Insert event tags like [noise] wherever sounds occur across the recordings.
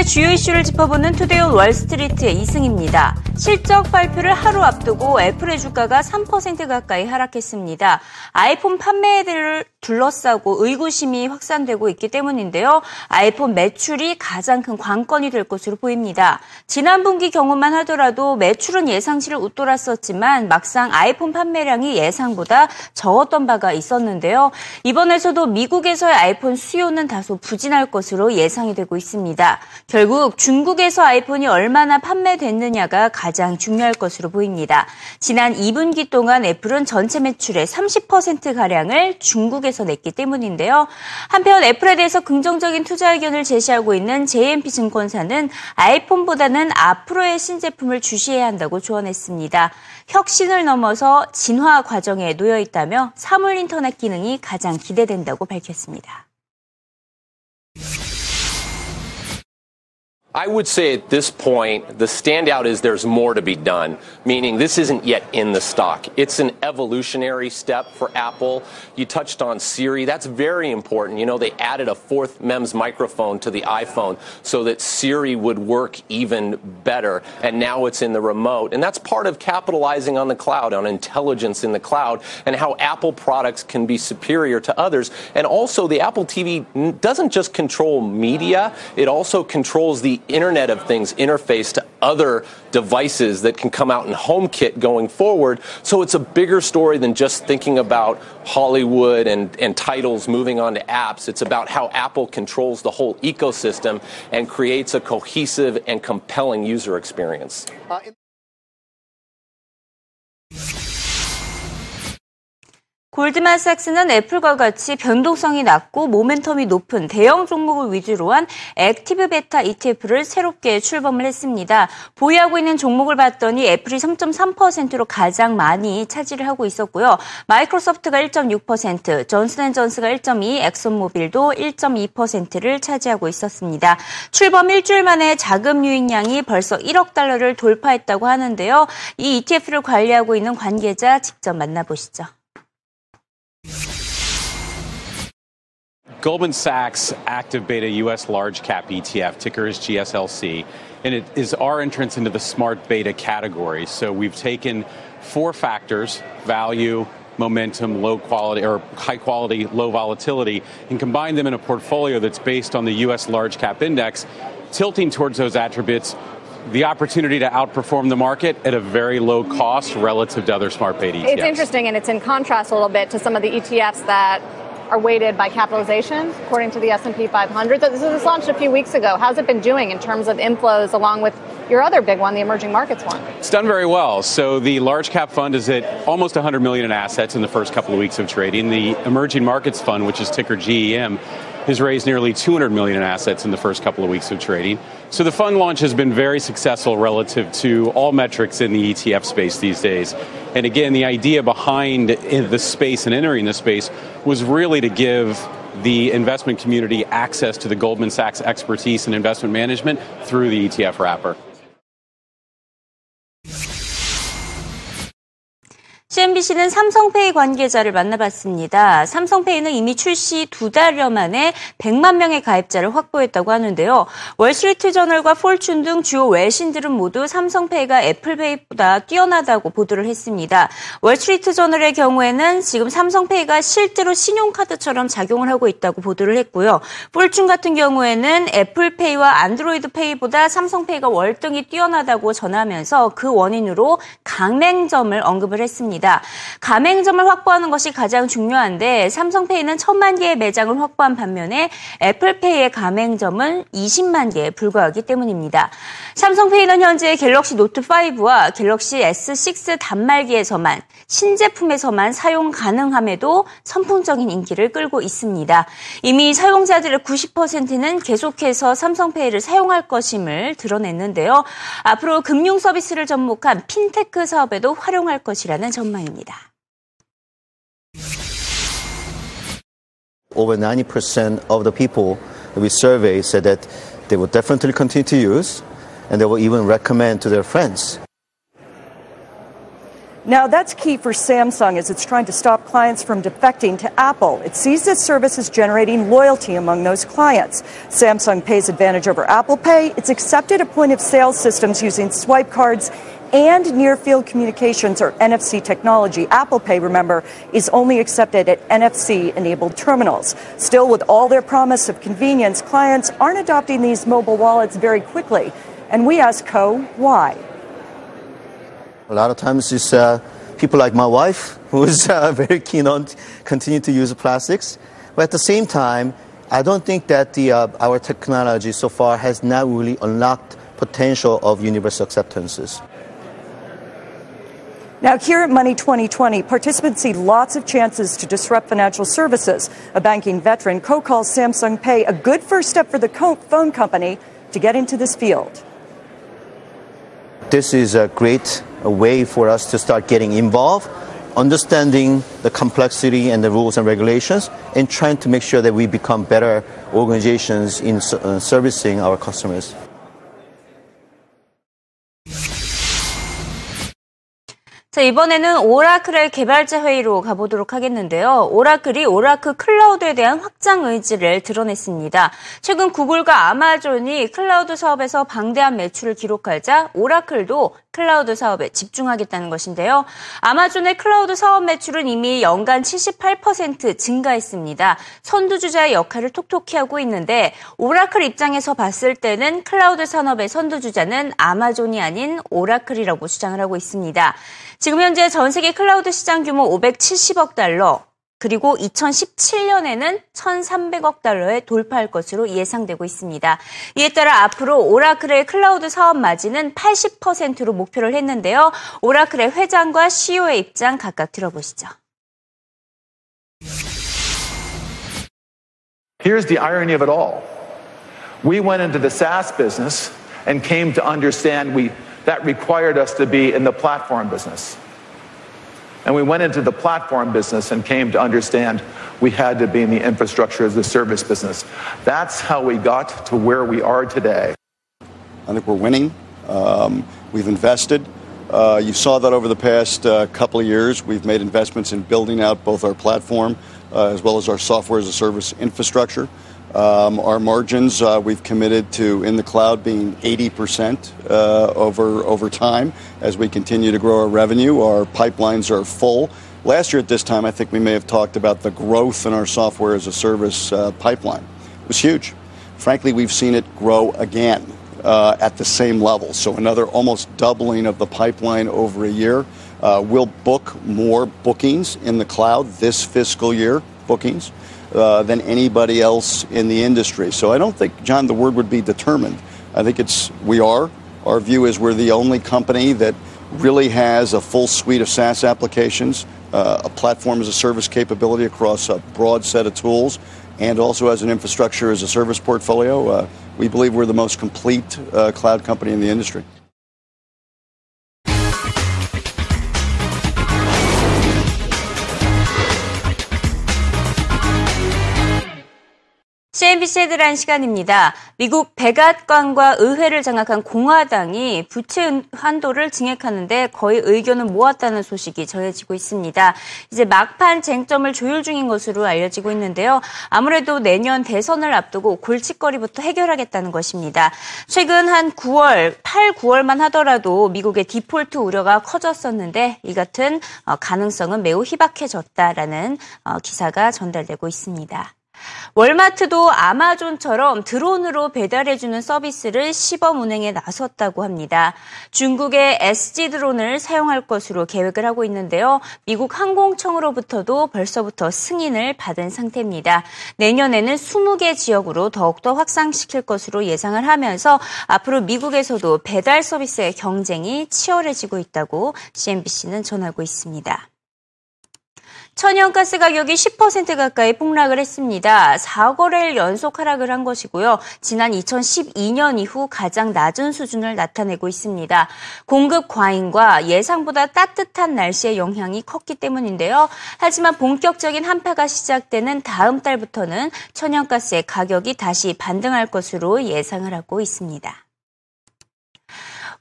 오늘의 주요 이슈를 짚어보는 투데이온 월스트리트의 이승입니다. 실적 발표를 하루 앞두고 애플의 주가가 3% 가까이 하락했습니다. 아이폰 판매를 둘러싸고 의구심이 확산되고 있기 때문인데요. 아이폰 매출이 가장 큰 관건이 될 것으로 보입니다. 지난 분기 경험만 하더라도 매출은 예상치를 웃돌았었지만 막상 아이폰 판매량이 예상보다 적었던 바가 있었는데요. 이번에서도 미국에서의 아이폰 수요는 다소 부진할 것으로 예상이 되고 있습니다. 결국 중국에서 아이폰이 얼마나 판매됐느냐가 가장 중요할 것으로 보입니다. 지난 2분기 동안 애플은 전체 매출의 30%가량을 중국에서 냈기 때문인데요. 한편 애플에 대해서 긍정적인 투자 의견을 제시하고 있는 JMP 증권사는 아이폰보다는 앞으로의 신제품을 주시해야 한다고 조언했습니다. 혁신을 넘어서 진화 과정에 놓여 있다며 사물 인터넷 기능이 가장 기대된다고 밝혔습니다. I would say at this point, the standout is there's more to be done, meaning this isn't yet in the stock. It's an evolutionary step for Apple. You touched on Siri. That's very important. You know, they added a fourth MEMS microphone to the iPhone so that Siri would work even better. And now it's in the remote. And that's part of capitalizing on the cloud, on intelligence in the cloud, and how Apple products can be superior to others. And also, the Apple TV doesn't just control media, it also controls the Internet of Things interface to other devices that can come out in HomeKit going forward. So it's a bigger story than just thinking about Hollywood and, and titles moving on to apps. It's about how Apple controls the whole ecosystem and creates a cohesive and compelling user experience. Uh, 골드만삭스는 애플과 같이 변동성이 낮고 모멘텀이 높은 대형 종목을 위주로 한 액티브 베타 ETF를 새롭게 출범을 했습니다. 보유하고 있는 종목을 봤더니 애플이 3.3%로 가장 많이 차지를 하고 있었고요. 마이크로소프트가 1.6%, 존슨앤존스가 1.2, 엑슨모빌도 1.2%를 차지하고 있었습니다. 출범 일주일 만에 자금 유입량이 벌써 1억 달러를 돌파했다고 하는데요. 이 ETF를 관리하고 있는 관계자 직접 만나보시죠. Goldman Sachs Active Beta US Large Cap ETF, ticker is GSLC, and it is our entrance into the smart beta category. So we've taken four factors value, momentum, low quality, or high quality, low volatility, and combined them in a portfolio that's based on the US large cap index, tilting towards those attributes the opportunity to outperform the market at a very low cost relative to other smart beta ETFs. It's interesting, and it's in contrast a little bit to some of the ETFs that are weighted by capitalization, according to the S&P 500. So this was launched a few weeks ago. How's it been doing in terms of inflows, along with your other big one, the emerging markets one? It's done very well. So the large cap fund is at almost 100 million in assets in the first couple of weeks of trading. The emerging markets fund, which is ticker GEM, has raised nearly 200 million in assets in the first couple of weeks of trading. So the fund launch has been very successful relative to all metrics in the ETF space these days. And again, the idea behind the space and entering the space was really to give the investment community access to the Goldman Sachs expertise in investment management through the ETF wrapper. CNBC는 삼성페이 관계자를 만나봤습니다. 삼성페이는 이미 출시 두 달여 만에 100만 명의 가입자를 확보했다고 하는데요. 월스트리트 저널과 폴춘 등 주요 외신들은 모두 삼성페이가 애플페이보다 뛰어나다고 보도를 했습니다. 월스트리트 저널의 경우에는 지금 삼성페이가 실제로 신용카드처럼 작용을 하고 있다고 보도를 했고요. 폴춘 같은 경우에는 애플페이와 안드로이드페이보다 삼성페이가 월등히 뛰어나다고 전하면서 그 원인으로 강맹점을 언급을 했습니다. 있습니다. 가맹점을 확보하는 것이 가장 중요한데 삼성페이는 천만 개의 매장을 확보한 반면에 애플페이의 가맹점은 20만 개에 불과하기 때문입니다. 삼성페이는 현재 갤럭시 노트5와 갤럭시 S6 단말기에서만 신제품에서만 사용 가능함에도 선풍적인 인기를 끌고 있습니다. 이미 사용자들의 90%는 계속해서 삼성페이를 사용할 것임을 드러냈는데요. 앞으로 금융 서비스를 접목한 핀테크 사업에도 활용할 것이라는 전망 입니다. 전망입니다. Over 90% of the people we survey said that they will definitely continue to use and they will even recommend to their friends. Now, that's key for Samsung as it's trying to stop clients from defecting to Apple. It sees this service as generating loyalty among those clients. Samsung pays advantage over Apple Pay. It's accepted at point of sale systems using swipe cards and near field communications or NFC technology. Apple Pay, remember, is only accepted at NFC enabled terminals. Still, with all their promise of convenience, clients aren't adopting these mobile wallets very quickly. And we ask Co why. A lot of times it's uh, people like my wife [laughs] who's uh, very keen on continue to use plastics. But at the same time, I don't think that the, uh, our technology so far has not really unlocked potential of universal acceptances. Now, here at Money 2020, participants see lots of chances to disrupt financial services. A banking veteran co calls Samsung Pay a good first step for the phone company to get into this field. This is a great way for us to start getting involved, understanding the complexity and the rules and regulations, and trying to make sure that we become better organizations in uh, servicing our customers. 자, 이번에는 오라클의 개발자 회의로 가보도록 하겠는데요. 오라클이 오라클 클라우드에 대한 확장 의지를 드러냈습니다. 최근 구글과 아마존이 클라우드 사업에서 방대한 매출을 기록하자 오라클도 클라우드 사업에 집중하겠다는 것인데요. 아마존의 클라우드 사업 매출은 이미 연간 78% 증가했습니다. 선두주자의 역할을 톡톡히 하고 있는데 오라클 입장에서 봤을 때는 클라우드 산업의 선두주자는 아마존이 아닌 오라클이라고 주장을 하고 있습니다. 지금 현재 전 세계 클라우드 시장 규모 570억 달러, 그리고 2017년에는 1,300억 달러에 돌파할 것으로 예상되고 있습니다. 이에 따라 앞으로 오라클의 클라우드 사업 마진은 80%로 목표를 했는데요. 오라클의 회장과 CEO의 입장 각각 들어보시죠. Here's the irony of it all. We went into the SaaS business and came to understand we, that required us to be in the platform business. And we went into the platform business and came to understand we had to be in the infrastructure as a service business. That's how we got to where we are today. I think we're winning. Um, we've invested. Uh, you saw that over the past uh, couple of years. We've made investments in building out both our platform uh, as well as our software as a service infrastructure. Um, our margins uh, we've committed to in the cloud being 80% uh, over over time as we continue to grow our revenue. Our pipelines are full. Last year at this time, I think we may have talked about the growth in our software as a service uh, pipeline. It was huge. Frankly, we've seen it grow again uh, at the same level. So another almost doubling of the pipeline over a year. Uh, we'll book more bookings in the cloud this fiscal year. Bookings. Uh, than anybody else in the industry. So I don't think, John, the word would be determined. I think it's we are. Our view is we're the only company that really has a full suite of SaaS applications, uh, a platform as a service capability across a broad set of tools, and also as an infrastructure as a service portfolio. Uh, we believe we're the most complete uh, cloud company in the industry. CNBC 헤드라인 시간입니다. 미국 백악관과 의회를 장악한 공화당이 부채 한도를 증액하는데 거의 의견을 모았다는 소식이 전해지고 있습니다. 이제 막판 쟁점을 조율 중인 것으로 알려지고 있는데요. 아무래도 내년 대선을 앞두고 골칫거리부터 해결하겠다는 것입니다. 최근 한 9월, 8, 9월만 하더라도 미국의 디폴트 우려가 커졌었는데 이 같은 어, 가능성은 매우 희박해졌다라는 어, 기사가 전달되고 있습니다. 월마트도 아마존처럼 드론으로 배달해주는 서비스를 시범 운행에 나섰다고 합니다. 중국의 SG 드론을 사용할 것으로 계획을 하고 있는데요. 미국 항공청으로부터도 벌써부터 승인을 받은 상태입니다. 내년에는 20개 지역으로 더욱더 확산시킬 것으로 예상을 하면서 앞으로 미국에서도 배달 서비스의 경쟁이 치열해지고 있다고 CNBC는 전하고 있습니다. 천연가스 가격이 10% 가까이 폭락을 했습니다. 4거래일 연속 하락을 한 것이고요. 지난 2012년 이후 가장 낮은 수준을 나타내고 있습니다. 공급 과잉과 예상보다 따뜻한 날씨의 영향이 컸기 때문인데요. 하지만 본격적인 한파가 시작되는 다음 달부터는 천연가스의 가격이 다시 반등할 것으로 예상을 하고 있습니다.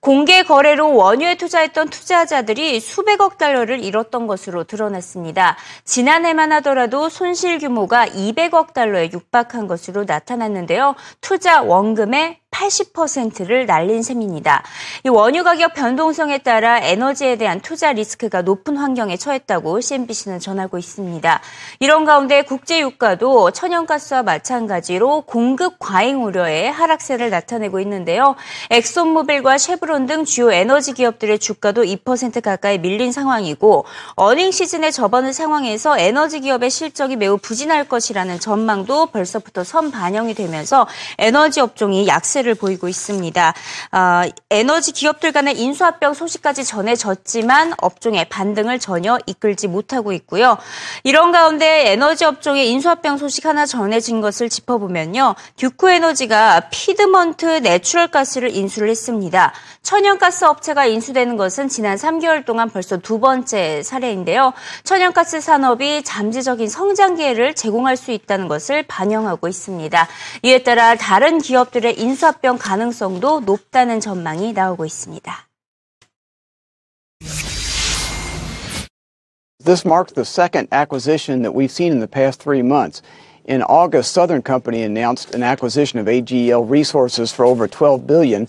공개 거래로 원유에 투자했던 투자자들이 수백억 달러를 잃었던 것으로 드러났습니다. 지난해만 하더라도 손실 규모가 200억 달러에 육박한 것으로 나타났는데요. 투자 원금의 80%를 날린 셈입니다. 이 원유 가격 변동성에 따라 에너지에 대한 투자 리스크가 높은 환경에 처했다고 CNBC는 전하고 있습니다. 이런 가운데 국제 유가도 천연가스와 마찬가지로 공급 과잉 우려에 하락세를 나타내고 있는데요. 엑손모빌과 쉐브론 등 주요 에너지 기업들의 주가도 2% 가까이 밀린 상황이고 어닝 시즌에 접어든 상황에서 에너지 기업의 실적이 매우 부진할 것이라는 전망도 벌써부터 선 반영이 되면서 에너지 업종이 약세를 모습을 보이고 있습니다. 어, 에너지 기업들 간의 인수합병 소식까지 전해졌지만 업종의 반등을 전혀 이끌지 못하고 있고요. 이런 가운데 에너지 업종의 인수합병 소식 하나 전해진 것을 짚어보면요. 듀크 에너지가 피드먼트 내추럴 가스를 인수를 했습니다. 천연가스 업체가 인수되는 것은 지난 3개월 동안 벌써 두 번째 사례인데요. 천연가스 산업이 잠재적인 성장 기회를 제공할 수 있다는 것을 반영하고 있습니다. 이에 따라 다른 기업들의 인수 합 합병 가능성도 높다는 전망이 나오고 있습니다. This marks the second acquisition that we've seen in the past three months. In August, Southern Company announced an acquisition of AGL Resources for over 12 billion,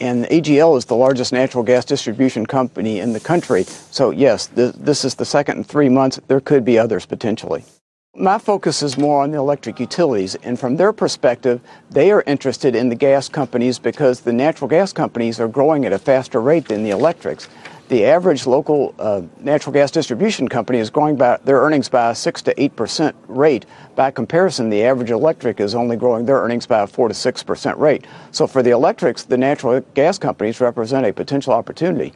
and AGL is the largest natural gas distribution company in the country. So yes, th- this is the second in three months. There could be others potentially. My focus is more on the electric utilities, and from their perspective, they are interested in the gas companies because the natural gas companies are growing at a faster rate than the electrics. The average local uh, natural gas distribution company is growing by their earnings by a six to eight percent rate. By comparison, the average electric is only growing their earnings by a four to six percent rate. So for the electrics, the natural gas companies represent a potential opportunity.